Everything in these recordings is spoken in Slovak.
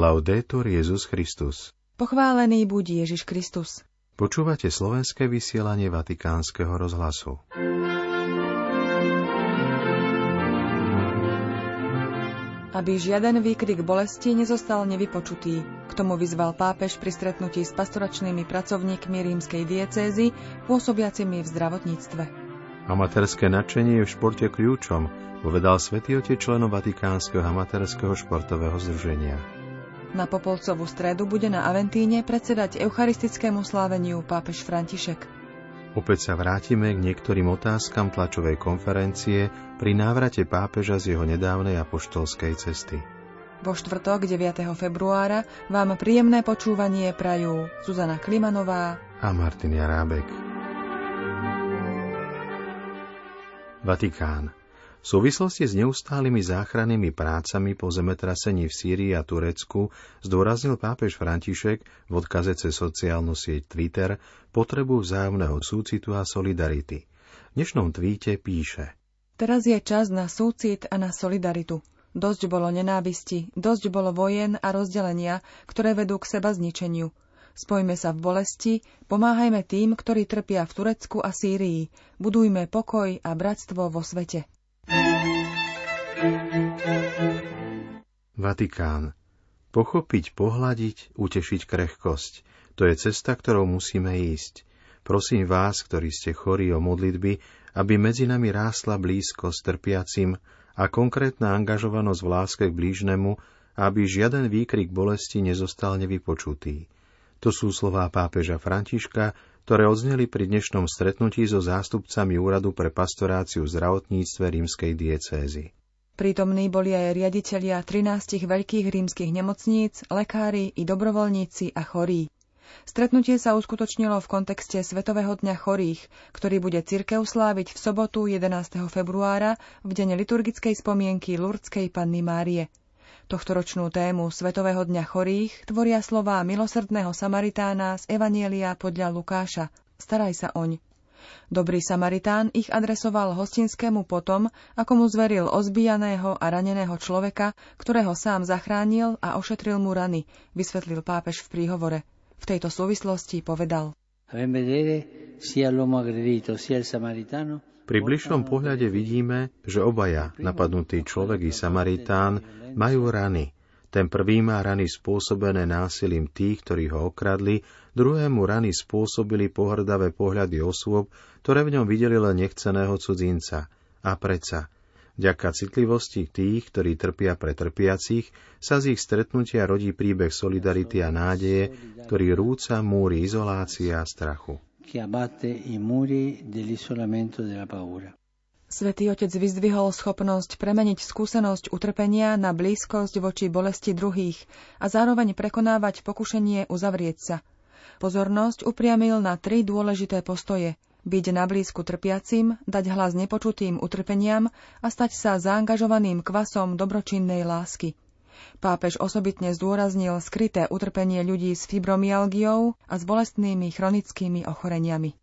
Laudetur Jezus Christus. Pochválený buď Ježiš Kristus. Počúvate slovenské vysielanie Vatikánskeho rozhlasu. Aby žiaden výkrik bolesti nezostal nevypočutý. K tomu vyzval pápež pri stretnutí s pastoračnými pracovníkmi rímskej diecézy, pôsobiacimi v zdravotníctve. Amatérske nadšenie je v športe kľúčom, povedal svätý Otec členom Vatikánskeho amatérskeho športového združenia. Na Popolcovú stredu bude na Aventíne predsedať eucharistickému sláveniu pápež František. Opäť sa vrátime k niektorým otázkam tlačovej konferencie pri návrate pápeža z jeho nedávnej apoštolskej cesty. Vo štvrtok 9. februára vám príjemné počúvanie prajú Zuzana Klimanová a Martin Jarábek. Vatikán. V súvislosti s neustálými záchrannými prácami po zemetrasení v Sýrii a Turecku zdôraznil pápež František v odkaze cez sociálnu sieť Twitter potrebu vzájomného súcitu a solidarity. V dnešnom tweete píše Teraz je čas na súcit a na solidaritu. Dosť bolo nenávisti, dosť bolo vojen a rozdelenia, ktoré vedú k seba zničeniu. Spojme sa v bolesti, pomáhajme tým, ktorí trpia v Turecku a Sýrii. Budujme pokoj a bratstvo vo svete. Vatikán. Pochopiť, pohľadiť, utešiť krehkosť. To je cesta, ktorou musíme ísť. Prosím vás, ktorí ste chorí o modlitby, aby medzi nami rástla blízko s trpiacim a konkrétna angažovanosť v láske k blížnemu, aby žiaden výkrik bolesti nezostal nevypočutý. To sú slová pápeža Františka, ktoré odzneli pri dnešnom stretnutí so zástupcami Úradu pre pastoráciu zdravotníctve rímskej diecézy. Prítomní boli aj riaditeľia 13 veľkých rímskych nemocníc, lekári i dobrovoľníci a chorí. Stretnutie sa uskutočnilo v kontexte Svetového dňa chorých, ktorý bude cirkev sláviť v sobotu 11. februára v deň liturgickej spomienky Lurdskej Panny Márie. Tohtoročnú tému Svetového dňa chorých tvoria slová milosrdného Samaritána z Evanielia podľa Lukáša. Staraj sa oň. Dobrý Samaritán ich adresoval hostinskému potom, ako mu zveril ozbijaného a raneného človeka, ktorého sám zachránil a ošetril mu rany, vysvetlil pápež v príhovore. V tejto súvislosti povedal. pri bližšom pohľade vidíme, že obaja, napadnutý človek i Samaritán, majú rany. Ten prvý má rany spôsobené násilím tých, ktorí ho okradli, druhému rany spôsobili pohrdavé pohľady osôb, ktoré v ňom videli len nechceného cudzinca. A predsa, Vďaka citlivosti tých, ktorí trpia pre trpiacich, sa z ich stretnutia rodí príbeh solidarity a nádeje, ktorý rúca múry izolácie a strachu Svetý Otec vyzdvihol schopnosť premeniť skúsenosť utrpenia na blízkosť voči bolesti druhých a zároveň prekonávať pokušenie uzavrieť sa. Pozornosť upriamil na tri dôležité postoje – byť na blízku trpiacim, dať hlas nepočutým utrpeniam a stať sa zaangažovaným kvasom dobročinnej lásky – Pápež osobitne zdôraznil skryté utrpenie ľudí s fibromyalgiou a s bolestnými chronickými ochoreniami.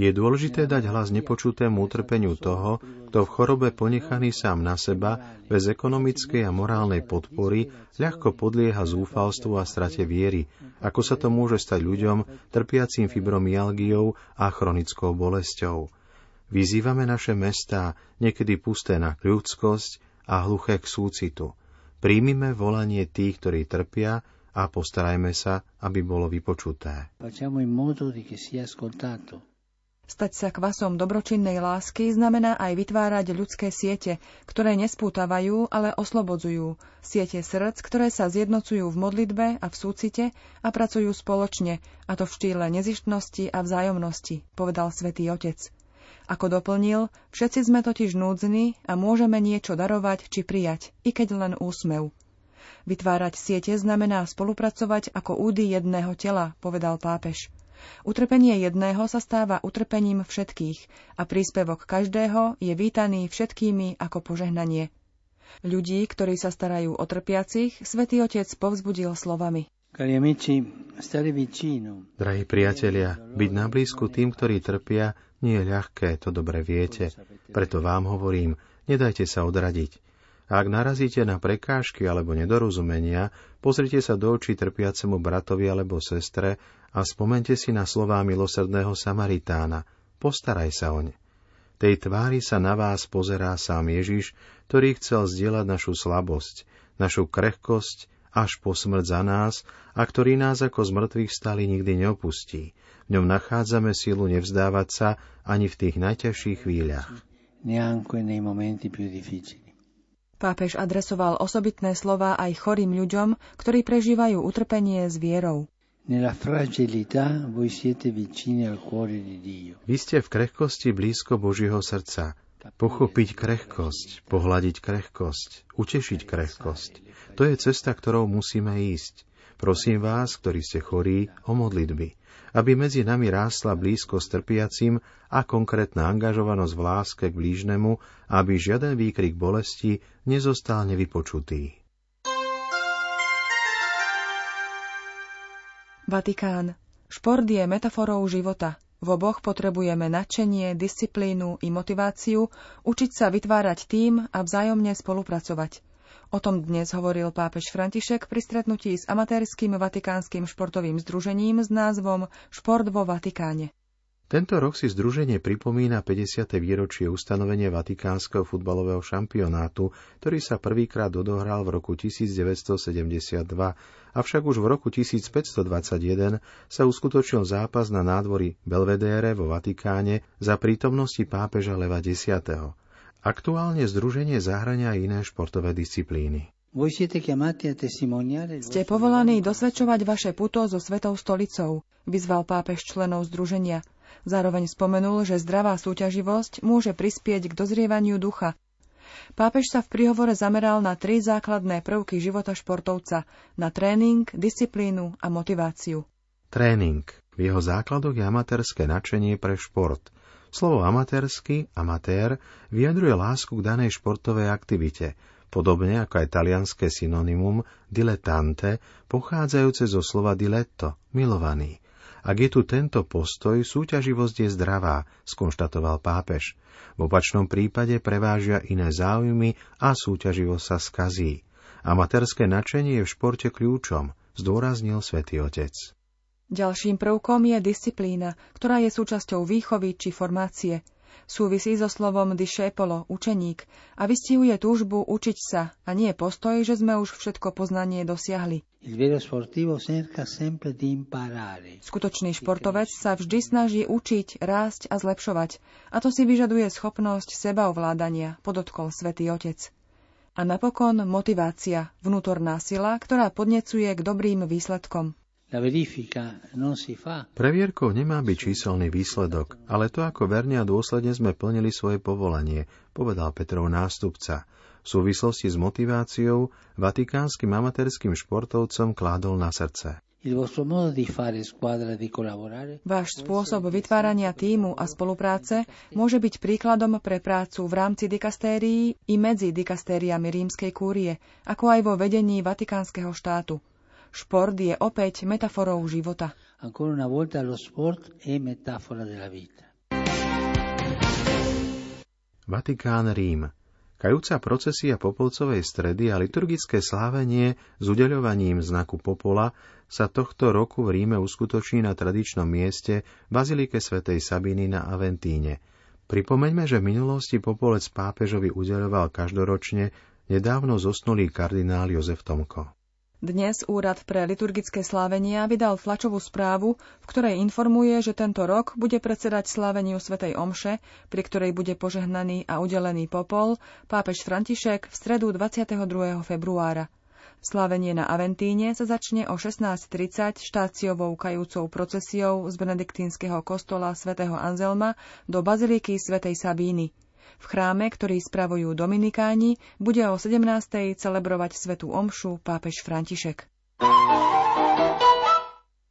Je dôležité dať hlas nepočutému utrpeniu toho, kto v chorobe ponechaný sám na seba, bez ekonomickej a morálnej podpory, ľahko podlieha zúfalstvu a strate viery, ako sa to môže stať ľuďom trpiacim fibromyalgiou a chronickou bolesťou. Vyzývame naše mestá, niekedy pusté na ľudskosť a hluché k súcitu. Príjmime volanie tých, ktorí trpia a postarajme sa, aby bolo vypočuté. Stať sa kvasom dobročinnej lásky znamená aj vytvárať ľudské siete, ktoré nespútavajú, ale oslobodzujú. Siete srdc, ktoré sa zjednocujú v modlitbe a v súcite a pracujú spoločne, a to v štýle nezištnosti a vzájomnosti, povedal svätý Otec. Ako doplnil, všetci sme totiž núdzni a môžeme niečo darovať či prijať, i keď len úsmev. Vytvárať siete znamená spolupracovať ako údy jedného tela, povedal pápež. Utrpenie jedného sa stáva utrpením všetkých a príspevok každého je vítaný všetkými ako požehnanie. Ľudí, ktorí sa starajú o trpiacich, svätý Otec povzbudil slovami. Drahí priatelia, byť na blízku tým, ktorí trpia, nie je ľahké, to dobre viete. Preto vám hovorím, nedajte sa odradiť. A ak narazíte na prekážky alebo nedorozumenia, pozrite sa do očí trpiacemu bratovi alebo sestre a spomente si na slová milosrdného Samaritána. Postaraj sa oň. Tej tvári sa na vás pozerá sám Ježiš, ktorý chcel zdieľať našu slabosť, našu krehkosť až po smrť za nás a ktorý nás ako z mŕtvych stali nikdy neopustí. V ňom nachádzame silu nevzdávať sa ani v tých najťažších chvíľach. Pápež adresoval osobitné slova aj chorým ľuďom, ktorí prežívajú utrpenie s vierou. Vy ste v krehkosti blízko Božieho srdca. Pochopiť krehkosť, pohľadiť krehkosť, utešiť krehkosť. To je cesta, ktorou musíme ísť. Prosím vás, ktorí ste chorí, o modlitby, aby medzi nami rástla blízko s trpiacim a konkrétna angažovanosť v láske k blížnemu, aby žiaden výkrik bolesti nezostal nevypočutý. Vatikán. Šport je metaforou života. V oboch potrebujeme nadšenie, disciplínu i motiváciu, učiť sa vytvárať tým a vzájomne spolupracovať. O tom dnes hovoril pápež František pri stretnutí s amatérským vatikánskym športovým združením s názvom Šport vo Vatikáne. Tento rok si združenie pripomína 50. výročie ustanovenia Vatikánskeho futbalového šampionátu, ktorý sa prvýkrát odohral v roku 1972, avšak už v roku 1521 sa uskutočnil zápas na nádvorí Belvedere vo Vatikáne za prítomnosti pápeža Leva X. Aktuálne združenie zahrania iné športové disciplíny. Ste povolaní dosvedčovať vaše puto so Svetou stolicou, vyzval pápež členov združenia. Zároveň spomenul, že zdravá súťaživosť môže prispieť k dozrievaniu ducha. Pápež sa v príhovore zameral na tri základné prvky života športovca, na tréning, disciplínu a motiváciu. Tréning. V jeho základoch je amatérske nadšenie pre šport. Slovo amatérsky, amatér, vyjadruje lásku k danej športovej aktivite, podobne ako aj talianské synonymum diletante, pochádzajúce zo slova diletto, milovaný. Ak je tu tento postoj, súťaživosť je zdravá, skonštatoval pápež. V opačnom prípade prevážia iné záujmy a súťaživosť sa skazí. Amatérske nadšenie je v športe kľúčom, zdôraznil svätý Otec. Ďalším prvkom je disciplína, ktorá je súčasťou výchovy či formácie – Súvisí so slovom discepolo, učeník, a vystihuje túžbu učiť sa a nie postoj, že sme už všetko poznanie dosiahli. Skutočný športovec sa vždy snaží učiť, rásť a zlepšovať, a to si vyžaduje schopnosť sebaovládania, podotkol svätý Otec. A napokon motivácia, vnútorná sila, ktorá podnecuje k dobrým výsledkom. Previerkou nemá byť číselný výsledok, ale to, ako verne a dôsledne sme plnili svoje povolanie, povedal Petrov nástupca. V súvislosti s motiváciou vatikánskym amatérským športovcom kládol na srdce. Váš spôsob vytvárania týmu a spolupráce môže byť príkladom pre prácu v rámci dikastérií i medzi dikastériami rímskej kúrie, ako aj vo vedení Vatikánskeho štátu. Šport je opäť metaforou života. Ancora una volta lo sport è metafora della vita. Vatikán Rím. Kajúca procesia popolcovej stredy a liturgické slávenie s udeľovaním znaku popola sa tohto roku v Ríme uskutoční na tradičnom mieste Bazilike svätej Sabiny na Aventíne. Pripomeňme, že v minulosti popolec pápežovi udeľoval každoročne nedávno zosnulý kardinál Jozef Tomko. Dnes Úrad pre liturgické slávenia vydal tlačovú správu, v ktorej informuje, že tento rok bude predsedať sláveniu Svetej Omše, pri ktorej bude požehnaný a udelený popol pápež František v stredu 22. februára. Slávenie na Aventíne sa začne o 16.30 štáciovou kajúcou procesiou z benediktínskeho kostola svätého Anzelma do baziliky svätej Sabíny. V chráme, ktorý spravujú Dominikáni, bude o 17. celebrovať svetú omšu pápež František.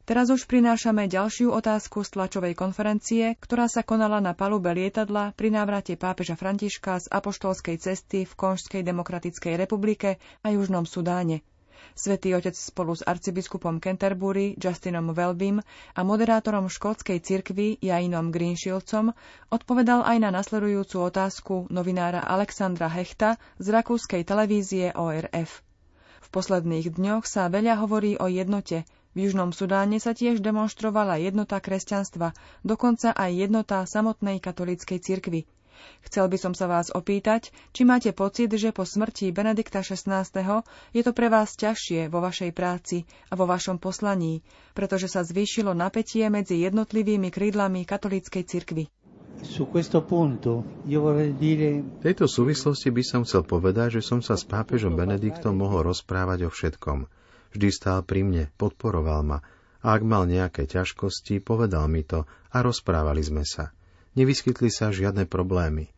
Teraz už prinášame ďalšiu otázku z tlačovej konferencie, ktorá sa konala na palube lietadla pri návrate pápeža Františka z apoštolskej cesty v Konžskej demokratickej republike a Južnom Sudáne. Svetý otec spolu s arcibiskupom Canterbury Justinom Welbym a moderátorom škótskej cirkvy Jainom Greenshieldcom odpovedal aj na nasledujúcu otázku novinára Alexandra Hechta z rakúskej televízie ORF. V posledných dňoch sa veľa hovorí o jednote. V Južnom Sudáne sa tiež demonstrovala jednota kresťanstva, dokonca aj jednota samotnej katolíckej cirkvy. Chcel by som sa vás opýtať, či máte pocit, že po smrti Benedikta XVI. je to pre vás ťažšie vo vašej práci a vo vašom poslaní, pretože sa zvýšilo napätie medzi jednotlivými krídlami katolíckej cirkvy. V tejto súvislosti by som chcel povedať, že som sa s pápežom Benediktom mohol rozprávať o všetkom. Vždy stál pri mne, podporoval ma a ak mal nejaké ťažkosti, povedal mi to a rozprávali sme sa nevyskytli sa žiadne problémy.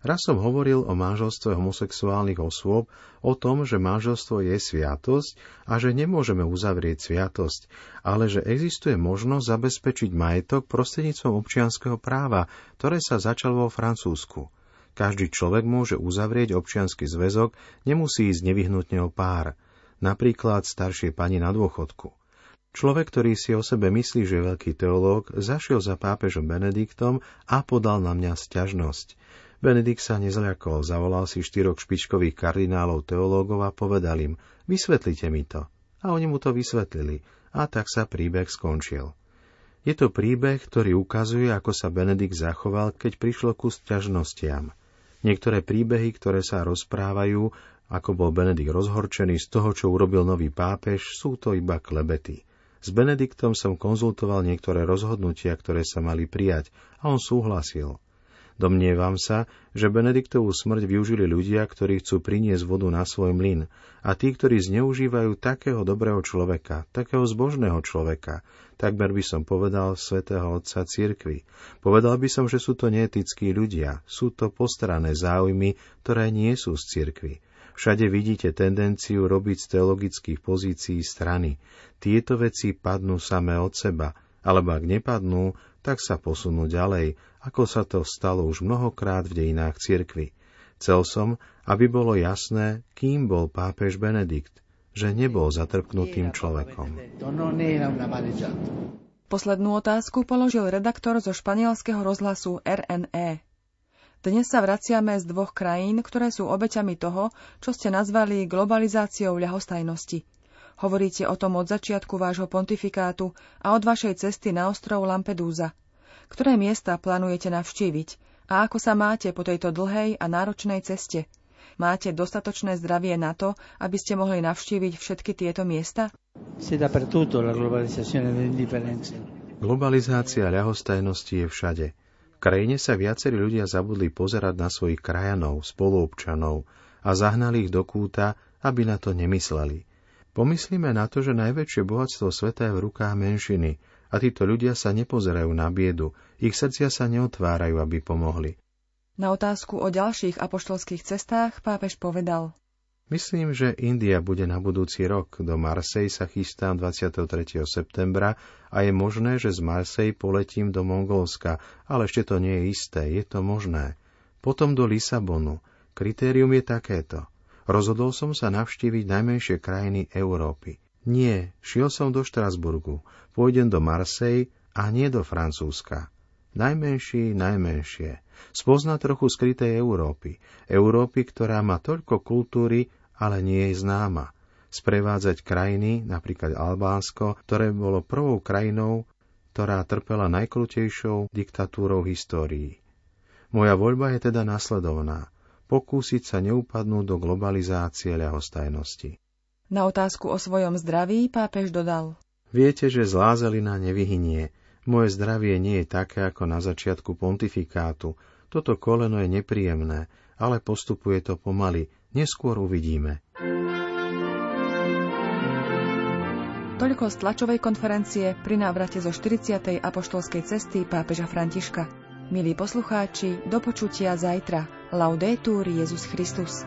Raz som hovoril o manželstve homosexuálnych osôb, o tom, že manželstvo je sviatosť a že nemôžeme uzavrieť sviatosť, ale že existuje možnosť zabezpečiť majetok prostredníctvom občianského práva, ktoré sa začalo vo Francúzsku. Každý človek môže uzavrieť občiansky zväzok, nemusí ísť nevyhnutne o pár, napríklad staršie pani na dôchodku. Človek, ktorý si o sebe myslí, že je veľký teológ, zašiel za pápežom Benediktom a podal na mňa sťažnosť. Benedikt sa nezľakol, zavolal si štyroch špičkových kardinálov teológov a povedal im, vysvetlite mi to. A oni mu to vysvetlili. A tak sa príbeh skončil. Je to príbeh, ktorý ukazuje, ako sa Benedikt zachoval, keď prišlo ku sťažnostiam. Niektoré príbehy, ktoré sa rozprávajú, ako bol Benedikt rozhorčený z toho, čo urobil nový pápež, sú to iba klebety. S Benediktom som konzultoval niektoré rozhodnutia, ktoré sa mali prijať a on súhlasil. Domnievam sa, že Benediktovú smrť využili ľudia, ktorí chcú priniesť vodu na svoj mlyn a tí, ktorí zneužívajú takého dobrého človeka, takého zbožného človeka, takmer by som povedal svätého Otca cirkvy. Povedal by som, že sú to neetickí ľudia, sú to postarané záujmy, ktoré nie sú z cirkvy. Všade vidíte tendenciu robiť z teologických pozícií strany. Tieto veci padnú samé od seba, alebo ak nepadnú, tak sa posunú ďalej, ako sa to stalo už mnohokrát v dejinách cirkvy. Chcel som, aby bolo jasné, kým bol pápež Benedikt, že nebol zatrpnutým človekom. Poslednú otázku položil redaktor zo španielského rozhlasu RNE. Dnes sa vraciame z dvoch krajín, ktoré sú obeťami toho, čo ste nazvali globalizáciou ľahostajnosti. Hovoríte o tom od začiatku vášho pontifikátu a od vašej cesty na ostrov Lampedusa. Ktoré miesta plánujete navštíviť a ako sa máte po tejto dlhej a náročnej ceste? Máte dostatočné zdravie na to, aby ste mohli navštíviť všetky tieto miesta? Globalizácia ľahostajnosti je všade krajine sa viacerí ľudia zabudli pozerať na svojich krajanov, spoluobčanov a zahnali ich do kúta, aby na to nemysleli. Pomyslíme na to, že najväčšie bohatstvo sveta je v rukách menšiny a títo ľudia sa nepozerajú na biedu, ich srdcia sa neotvárajú, aby pomohli. Na otázku o ďalších apoštolských cestách pápež povedal – Myslím, že India bude na budúci rok. Do Marsej sa chystám 23. septembra a je možné, že z Marsej poletím do Mongolska, ale ešte to nie je isté, je to možné. Potom do Lisabonu. Kritérium je takéto. Rozhodol som sa navštíviť najmenšie krajiny Európy. Nie, šiel som do Štrasburgu. Pôjdem do Marsej a nie do Francúzska. Najmenší, najmenšie. Spozna trochu skrytej Európy. Európy, ktorá má toľko kultúry ale nie je známa. Sprevádzať krajiny, napríklad Albánsko, ktoré bolo prvou krajinou, ktorá trpela najkrutejšou diktatúrou histórií. Moja voľba je teda nasledovná. Pokúsiť sa neupadnúť do globalizácie ľahostajnosti. Na otázku o svojom zdraví pápež dodal. Viete, že zlá zelina nevyhynie. Moje zdravie nie je také ako na začiatku pontifikátu. Toto koleno je nepríjemné, ale postupuje to pomaly, Neskôr uvidíme. Toľko z tlačovej konferencie pri návrate zo 40. apoštolskej cesty pápeža Františka. Milí poslucháči, do počutia zajtra. Laudetur Jezus Christus.